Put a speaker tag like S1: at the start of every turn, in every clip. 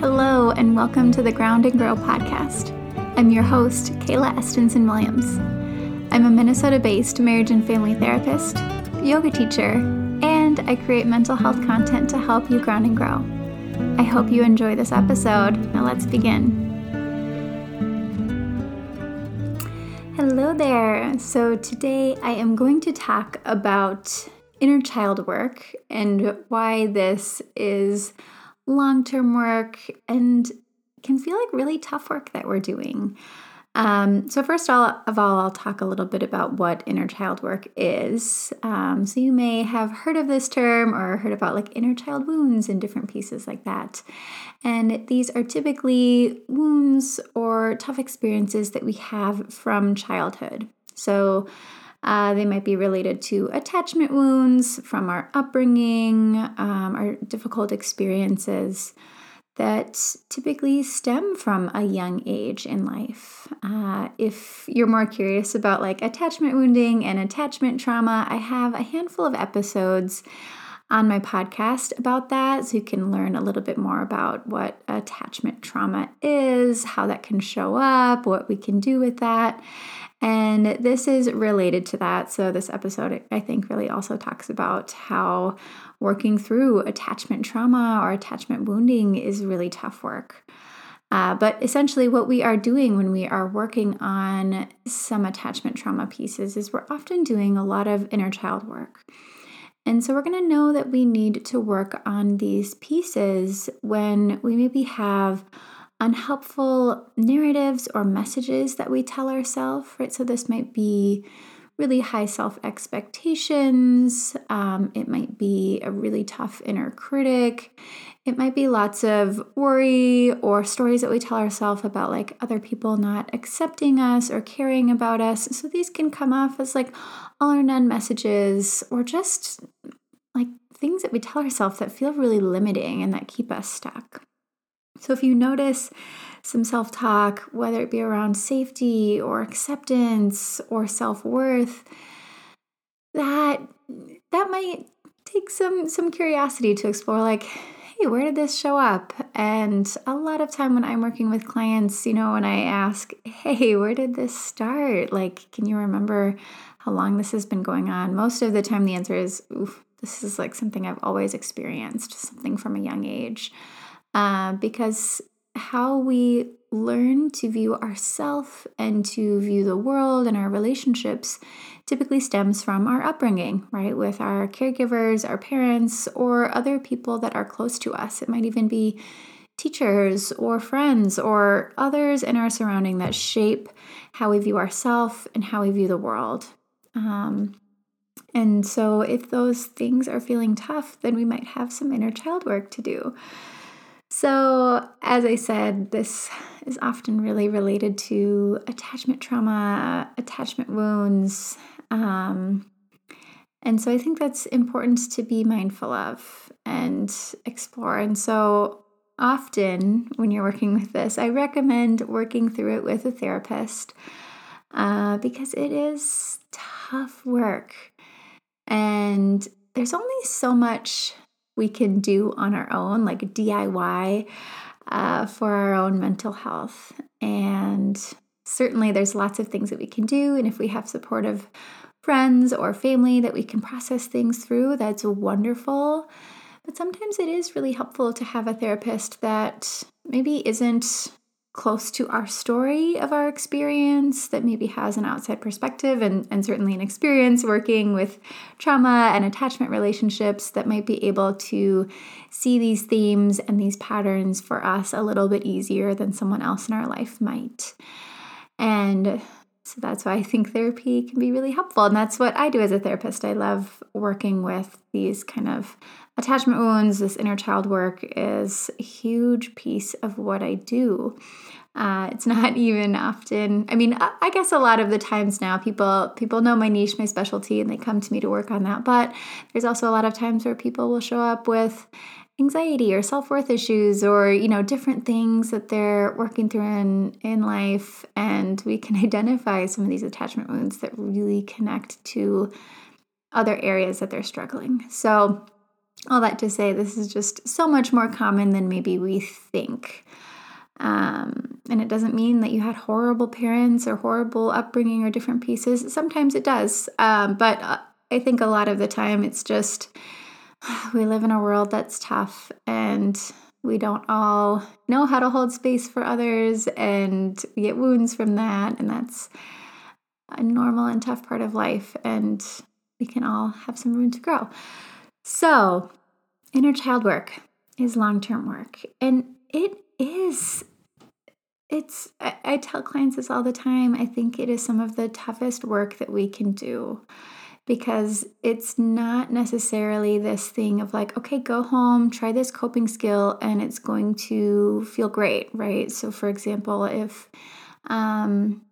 S1: Hello, and welcome to the Ground and Grow podcast. I'm your host, Kayla Estenson Williams. I'm a Minnesota based marriage and family therapist, yoga teacher, and I create mental health content to help you ground and grow. I hope you enjoy this episode. Now, let's begin. Hello there. So, today I am going to talk about inner child work and why this is long term work and can feel like really tough work that we're doing. Um, so, first of all, I'll talk a little bit about what inner child work is. Um, so, you may have heard of this term or heard about like inner child wounds and different pieces like that. And these are typically wounds or tough experiences that we have from childhood. So, uh, they might be related to attachment wounds from our upbringing, um, our difficult experiences that typically stem from a young age in life. Uh, if you're more curious about like attachment wounding and attachment trauma, I have a handful of episodes on my podcast about that so you can learn a little bit more about what attachment trauma is, how that can show up, what we can do with that. And this is related to that. So, this episode, I think, really also talks about how working through attachment trauma or attachment wounding is really tough work. Uh, but essentially, what we are doing when we are working on some attachment trauma pieces is we're often doing a lot of inner child work. And so, we're going to know that we need to work on these pieces when we maybe have unhelpful narratives or messages that we tell ourselves, right? So this might be really high self expectations. Um, it might be a really tough inner critic. It might be lots of worry or stories that we tell ourselves about like other people not accepting us or caring about us. So these can come off as like all or none messages or just like things that we tell ourselves that feel really limiting and that keep us stuck. So if you notice some self talk, whether it be around safety or acceptance or self worth, that that might take some some curiosity to explore like hey where did this show up? And a lot of time when i'm working with clients you know when i ask hey where did this start? Like can you remember how long this has been going on? Most of the time the answer is this is like something i've always experienced something from a young age. Uh, because how we learn to view ourself and to view the world and our relationships typically stems from our upbringing, right? With our caregivers, our parents, or other people that are close to us. It might even be teachers or friends or others in our surrounding that shape how we view ourselves and how we view the world. Um, and so, if those things are feeling tough, then we might have some inner child work to do. So, as I said, this is often really related to attachment trauma, attachment wounds. Um, and so I think that's important to be mindful of and explore. And so, often when you're working with this, I recommend working through it with a therapist uh, because it is tough work. And there's only so much we can do on our own, like DIY, uh, for our own mental health. And certainly, there's lots of things that we can do. And if we have supportive friends or family that we can process things through, that's wonderful. But sometimes it is really helpful to have a therapist that maybe isn't close to our story of our experience that maybe has an outside perspective and, and certainly an experience working with trauma and attachment relationships that might be able to see these themes and these patterns for us a little bit easier than someone else in our life might. And so that's why I think therapy can be really helpful. And that's what I do as a therapist. I love working with these kind of attachment wounds, this inner child work is a huge piece of what I do. Uh, it's not even often. I mean, I guess a lot of the times now, people people know my niche, my specialty, and they come to me to work on that. But there's also a lot of times where people will show up with anxiety or self-worth issues or you know different things that they're working through in in life and we can identify some of these attachment wounds that really connect to other areas that they're struggling so all that to say, this is just so much more common than maybe we think. Um, and it doesn't mean that you had horrible parents or horrible upbringing or different pieces. Sometimes it does. Um, but uh, I think a lot of the time it's just we live in a world that's tough and we don't all know how to hold space for others and we get wounds from that. And that's a normal and tough part of life. And we can all have some room to grow. So, inner child work is long term work. And it is it's I, I, tell clients this all the time i think it is some of the toughest work that we can do because it's not necessarily this thing of like okay go home try this coping skill and it's going to feel great right so for example if um,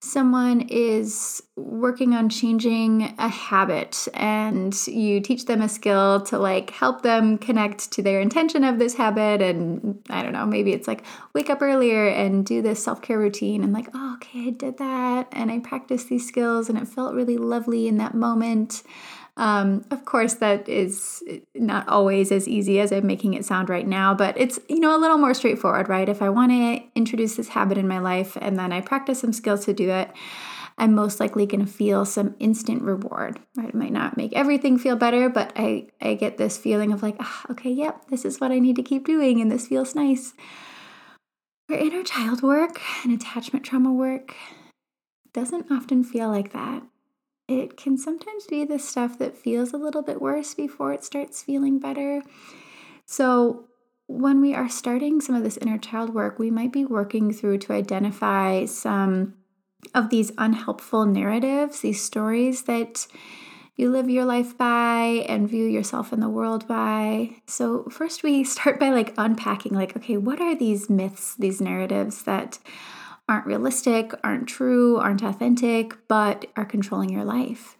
S1: someone is working on changing a habit and you teach them a skill to like help them connect to their intention of this habit and i don't know maybe it's like wake up earlier and do this self-care routine and like oh okay i did that and i practiced these skills and it felt really lovely in that moment um, of course, that is not always as easy as I'm making it sound right now, but it's you know a little more straightforward, right? If I want to introduce this habit in my life and then I practice some skills to do it, I'm most likely going to feel some instant reward. Right? It might not make everything feel better, but I I get this feeling of like, ah, okay, yep, this is what I need to keep doing, and this feels nice. Our inner child work and attachment trauma work doesn't often feel like that it can sometimes be the stuff that feels a little bit worse before it starts feeling better. So, when we are starting some of this inner child work, we might be working through to identify some of these unhelpful narratives, these stories that you live your life by and view yourself in the world by. So, first, we start by like unpacking, like, okay, what are these myths, these narratives that aren't realistic, aren't true, aren't authentic, but are controlling your life.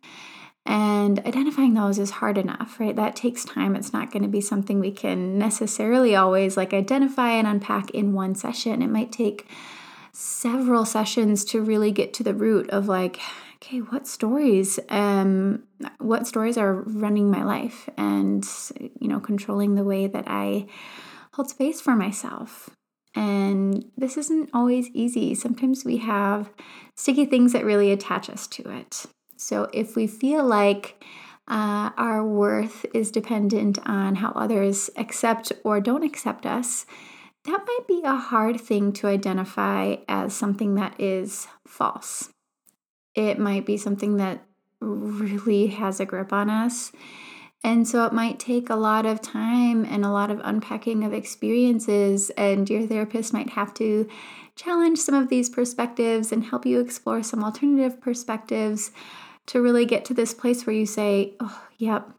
S1: And identifying those is hard enough, right? That takes time. It's not going to be something we can necessarily always like identify and unpack in one session. It might take several sessions to really get to the root of like, okay, what stories um what stories are running my life and you know, controlling the way that I hold space for myself. And this isn't always easy. Sometimes we have sticky things that really attach us to it. So if we feel like uh, our worth is dependent on how others accept or don't accept us, that might be a hard thing to identify as something that is false. It might be something that really has a grip on us and so it might take a lot of time and a lot of unpacking of experiences, and your therapist might have to challenge some of these perspectives and help you explore some alternative perspectives to really get to this place where you say, Oh, yep,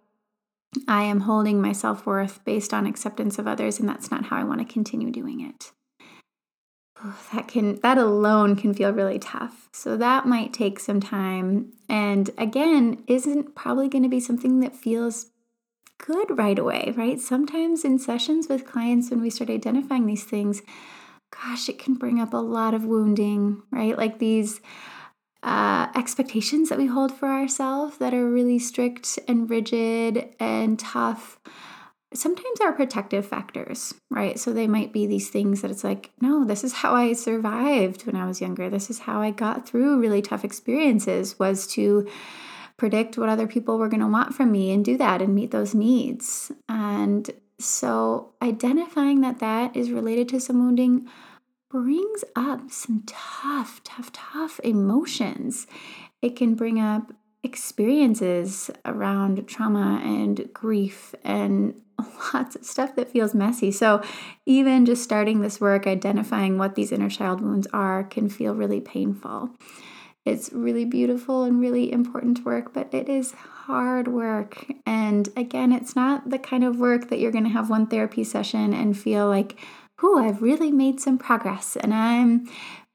S1: I am holding my self worth based on acceptance of others, and that's not how I want to continue doing it. That can that alone can feel really tough. So that might take some time and again isn't probably going to be something that feels good right away, right? Sometimes in sessions with clients when we start identifying these things, gosh, it can bring up a lot of wounding, right? Like these uh, expectations that we hold for ourselves that are really strict and rigid and tough sometimes are protective factors, right? So they might be these things that it's like, no, this is how I survived when I was younger. This is how I got through really tough experiences was to predict what other people were going to want from me and do that and meet those needs. And so identifying that that is related to some wounding brings up some tough, tough, tough emotions. It can bring up experiences around trauma and grief and lots of stuff that feels messy. So, even just starting this work, identifying what these inner child wounds are, can feel really painful. It's really beautiful and really important work, but it is hard work. And again, it's not the kind of work that you're going to have one therapy session and feel like, oh, I've really made some progress and I'm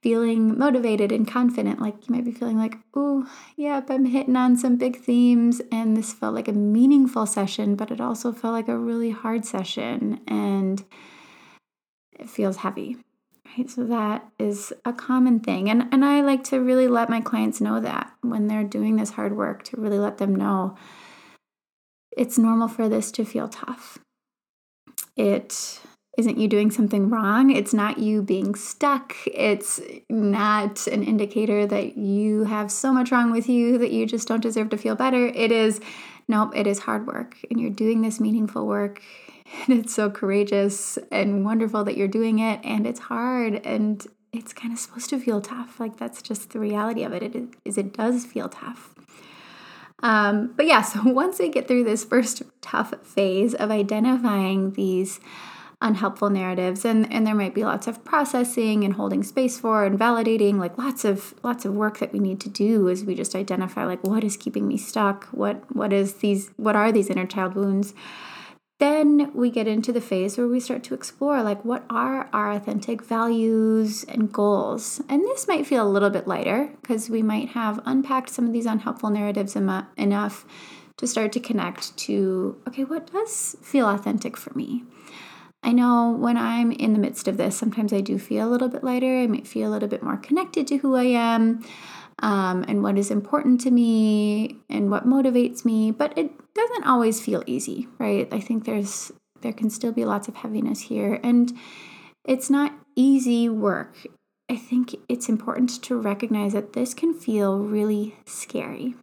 S1: feeling motivated and confident. Like you might be feeling like, oh, yep, I'm hitting on some big themes. And this felt like a meaningful session, but it also felt like a really hard session. And it feels heavy. Right. So that is a common thing. And and I like to really let my clients know that when they're doing this hard work, to really let them know it's normal for this to feel tough. It isn't you doing something wrong. It's not you being stuck. It's not an indicator that you have so much wrong with you that you just don't deserve to feel better. It is, nope, it is hard work. And you're doing this meaningful work. And it's so courageous and wonderful that you're doing it. And it's hard. And it's kind of supposed to feel tough. Like that's just the reality of it. It is it does feel tough. Um, but yeah, so once we get through this first tough phase of identifying these unhelpful narratives and and there might be lots of processing and holding space for and validating like lots of lots of work that we need to do as we just identify like what is keeping me stuck? What what is these what are these inner child wounds? Then we get into the phase where we start to explore like what are our authentic values and goals? And this might feel a little bit lighter because we might have unpacked some of these unhelpful narratives em- enough to start to connect to okay what does feel authentic for me I know when I'm in the midst of this, sometimes I do feel a little bit lighter. I might feel a little bit more connected to who I am um, and what is important to me and what motivates me. But it doesn't always feel easy, right? I think there's there can still be lots of heaviness here, and it's not easy work. I think it's important to recognize that this can feel really scary.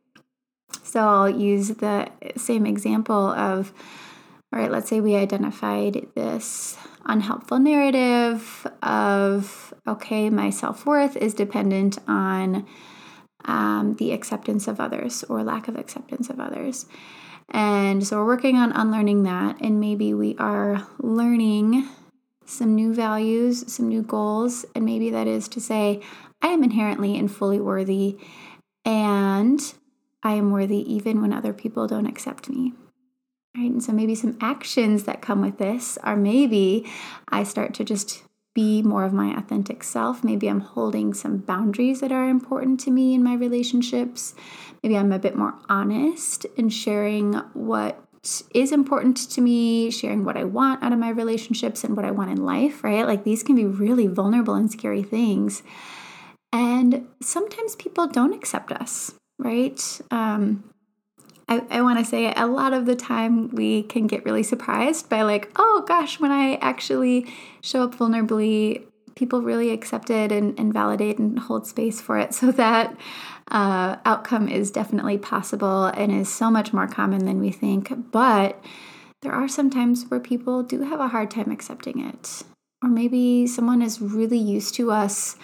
S1: So I'll use the same example of all right, let's say we identified this unhelpful narrative of, okay, my self worth is dependent on um, the acceptance of others or lack of acceptance of others. And so we're working on unlearning that, and maybe we are learning some new values, some new goals, and maybe that is to say, I am inherently and fully worthy, and I am worthy even when other people don't accept me. Right. And so maybe some actions that come with this are maybe I start to just be more of my authentic self. Maybe I'm holding some boundaries that are important to me in my relationships. Maybe I'm a bit more honest in sharing what is important to me, sharing what I want out of my relationships and what I want in life, right? Like these can be really vulnerable and scary things. And sometimes people don't accept us, right? Um, I, I want to say a lot of the time we can get really surprised by, like, oh gosh, when I actually show up vulnerably, people really accept it and, and validate and hold space for it. So that uh, outcome is definitely possible and is so much more common than we think. But there are some times where people do have a hard time accepting it. Or maybe someone is really used to us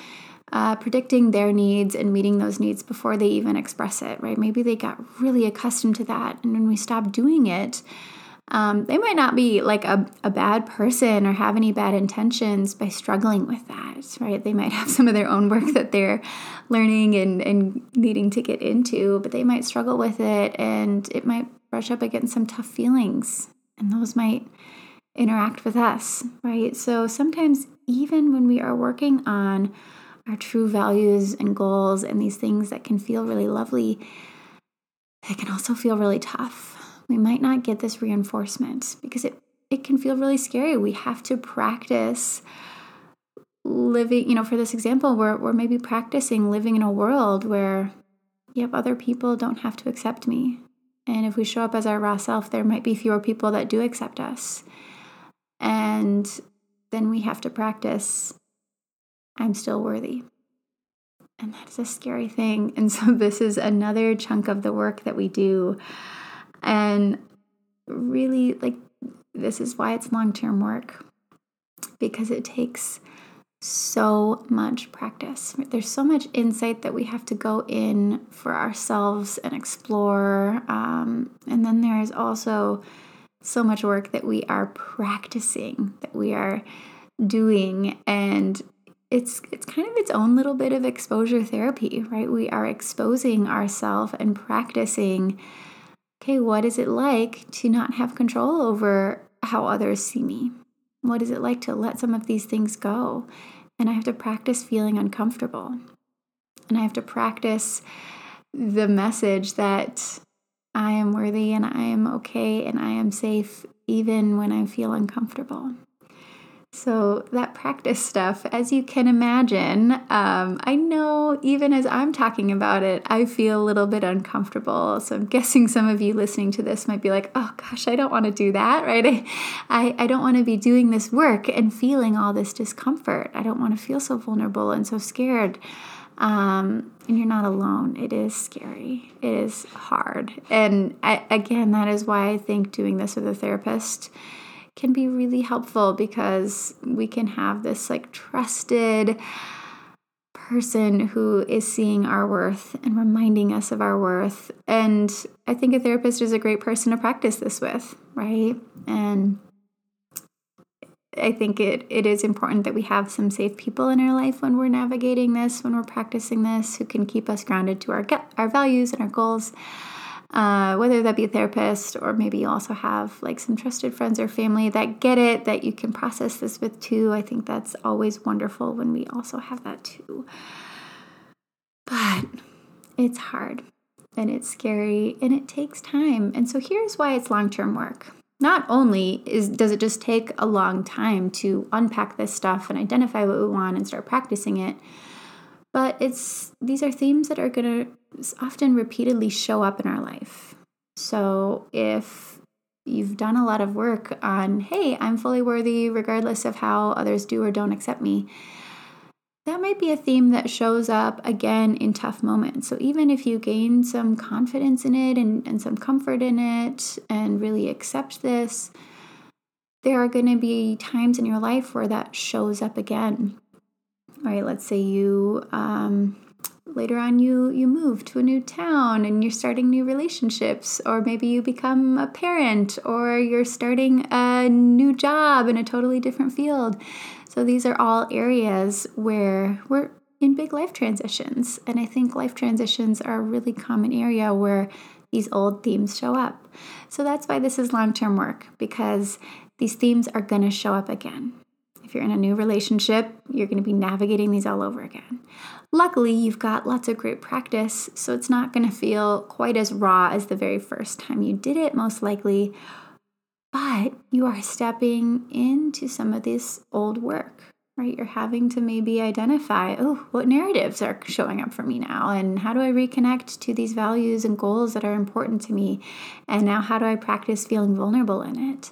S1: uh, predicting their needs and meeting those needs before they even express it, right? Maybe they got really accustomed to that. And when we stop doing it, um, they might not be like a, a bad person or have any bad intentions by struggling with that, right? They might have some of their own work that they're learning and, and needing to get into, but they might struggle with it and it might brush up against some tough feelings. And those might interact with us, right? So sometimes, even when we are working on our true values and goals and these things that can feel really lovely, it can also feel really tough. We might not get this reinforcement because it, it can feel really scary. We have to practice living, you know, for this example, we're, we're maybe practicing living in a world where, yep, other people don't have to accept me. And if we show up as our raw self, there might be fewer people that do accept us. And then we have to practice I'm still worthy. And that's a scary thing. And so, this is another chunk of the work that we do. And really, like, this is why it's long term work because it takes so much practice. There's so much insight that we have to go in for ourselves and explore. Um, and then there is also so much work that we are practicing, that we are doing. And it's it's kind of its own little bit of exposure therapy, right? We are exposing ourselves and practicing okay, what is it like to not have control over how others see me? What is it like to let some of these things go? And I have to practice feeling uncomfortable. And I have to practice the message that I am worthy and I am okay and I am safe even when I feel uncomfortable. So, that practice stuff, as you can imagine, um, I know even as I'm talking about it, I feel a little bit uncomfortable. So, I'm guessing some of you listening to this might be like, oh gosh, I don't want to do that, right? I, I, I don't want to be doing this work and feeling all this discomfort. I don't want to feel so vulnerable and so scared. Um, and you're not alone. It is scary. It is hard. And I, again, that is why I think doing this with a therapist can be really helpful because we can have this like trusted person who is seeing our worth and reminding us of our worth. And I think a therapist is a great person to practice this with, right? And I think it, it is important that we have some safe people in our life when we're navigating this, when we're practicing this, who can keep us grounded to our our values and our goals uh, whether that be a therapist or maybe you also have like some trusted friends or family that get it, that you can process this with too. I think that's always wonderful when we also have that too. But it's hard and it's scary and it takes time. And so here's why it's long term work. Not only is does it just take a long time to unpack this stuff and identify what we want and start practicing it, but it's these are themes that are going to often repeatedly show up in our life. So if you've done a lot of work on, hey, I'm fully worthy regardless of how others do or don't accept me, that might be a theme that shows up again in tough moments. So even if you gain some confidence in it and, and some comfort in it and really accept this, there are going to be times in your life where that shows up again right let's say you um, later on you you move to a new town and you're starting new relationships or maybe you become a parent or you're starting a new job in a totally different field. So these are all areas where we're in big life transitions and i think life transitions are a really common area where these old themes show up. So that's why this is long-term work because these themes are going to show up again if you're in a new relationship, you're going to be navigating these all over again. Luckily, you've got lots of great practice, so it's not going to feel quite as raw as the very first time you did it, most likely. But you are stepping into some of this old work, right? You're having to maybe identify, oh, what narratives are showing up for me now? And how do I reconnect to these values and goals that are important to me? And now, how do I practice feeling vulnerable in it?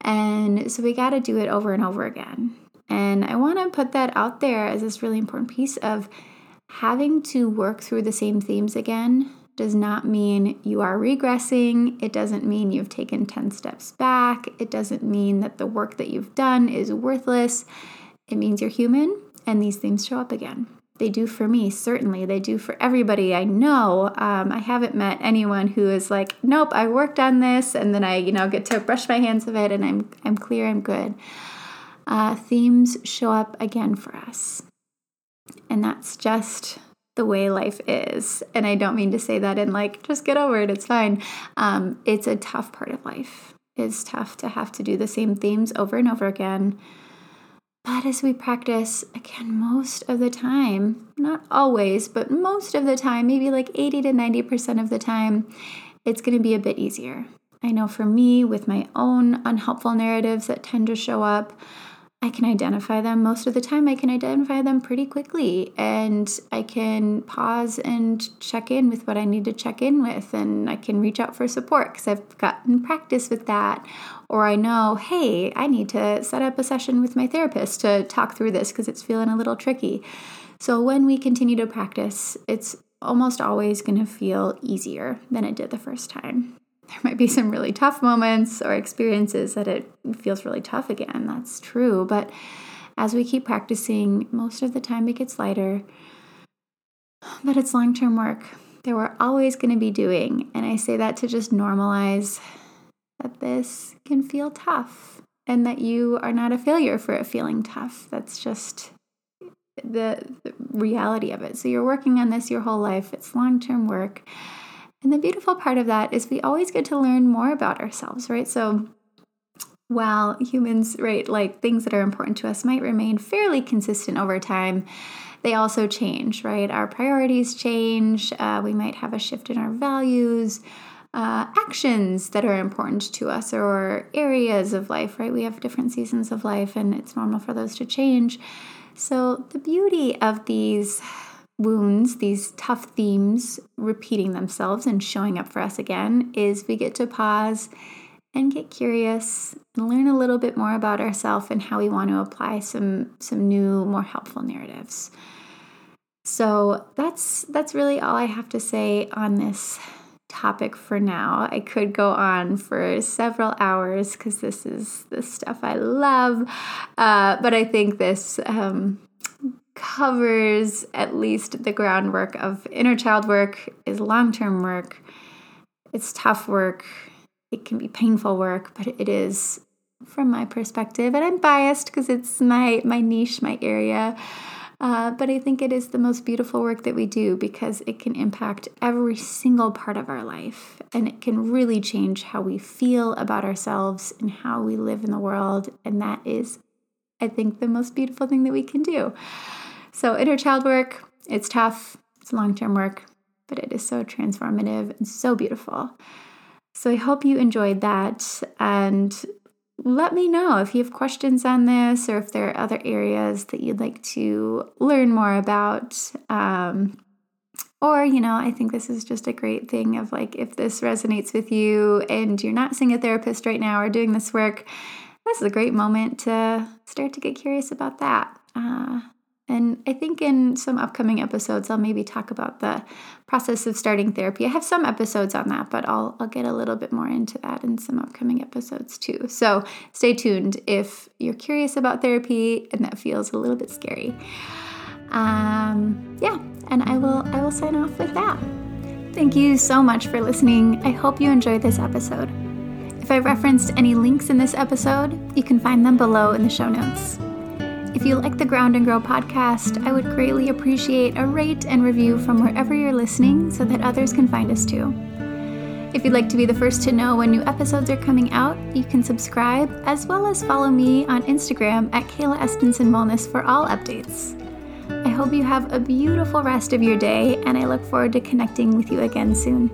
S1: And so we got to do it over and over again. And I want to put that out there as this really important piece of having to work through the same themes again does not mean you are regressing. It doesn't mean you've taken 10 steps back. It doesn't mean that the work that you've done is worthless. It means you're human and these themes show up again. They do for me, certainly. They do for everybody I know. Um, I haven't met anyone who is like, nope, I worked on this, and then I, you know, get to brush my hands of it, and I'm, I'm clear, I'm good. Uh, themes show up again for us, and that's just the way life is. And I don't mean to say that in like, just get over it, it's fine. Um, it's a tough part of life. It's tough to have to do the same themes over and over again but as we practice, again, most of the time, not always, but most of the time, maybe like 80 to 90% of the time, it's going to be a bit easier. I know for me, with my own unhelpful narratives that tend to show up, I can identify them. Most of the time, I can identify them pretty quickly and I can pause and check in with what I need to check in with. And I can reach out for support because I've gotten practice with that. Or I know, hey, I need to set up a session with my therapist to talk through this because it's feeling a little tricky. So when we continue to practice, it's almost always going to feel easier than it did the first time there might be some really tough moments or experiences that it feels really tough again. That's true. But as we keep practicing, most of the time it gets lighter. But it's long term work that we're always going to be doing. And I say that to just normalize that this can feel tough and that you are not a failure for it feeling tough. That's just the, the reality of it. So you're working on this your whole life, it's long term work. And the beautiful part of that is we always get to learn more about ourselves, right? So while humans, right, like things that are important to us might remain fairly consistent over time, they also change, right? Our priorities change. Uh, we might have a shift in our values. uh, actions that are important to us or areas of life, right? We have different seasons of life and it's normal for those to change. So, the beauty of these wounds, these tough themes repeating themselves and showing up for us again, is we get to pause and get curious and learn a little bit more about ourselves and how we want to apply some some new, more helpful narratives. So that's that's really all I have to say on this topic for now. I could go on for several hours because this is the stuff I love, uh, but I think this um, covers at least the groundwork of inner child work is long term work. It's tough work. It can be painful work, but it is from my perspective, and I'm biased because it's my my niche, my area. Uh, but I think it is the most beautiful work that we do because it can impact every single part of our life and it can really change how we feel about ourselves and how we live in the world. And that is, I think, the most beautiful thing that we can do. So, inner child work, it's tough, it's long term work, but it is so transformative and so beautiful. So, I hope you enjoyed that. And let me know if you have questions on this or if there are other areas that you'd like to learn more about. Um, or, you know, I think this is just a great thing of like if this resonates with you and you're not seeing a therapist right now or doing this work, this is a great moment to start to get curious about that. Uh, and I think in some upcoming episodes, I'll maybe talk about the process of starting therapy. I have some episodes on that, but I'll, I'll get a little bit more into that in some upcoming episodes too. So stay tuned if you're curious about therapy and that feels a little bit scary. Um, yeah, and I will I will sign off with that. Thank you so much for listening. I hope you enjoyed this episode. If I referenced any links in this episode, you can find them below in the show notes. If you like the Ground and Grow podcast, I would greatly appreciate a rate and review from wherever you're listening so that others can find us too. If you'd like to be the first to know when new episodes are coming out, you can subscribe as well as follow me on Instagram at Kayla Estenson Wellness for all updates. I hope you have a beautiful rest of your day, and I look forward to connecting with you again soon.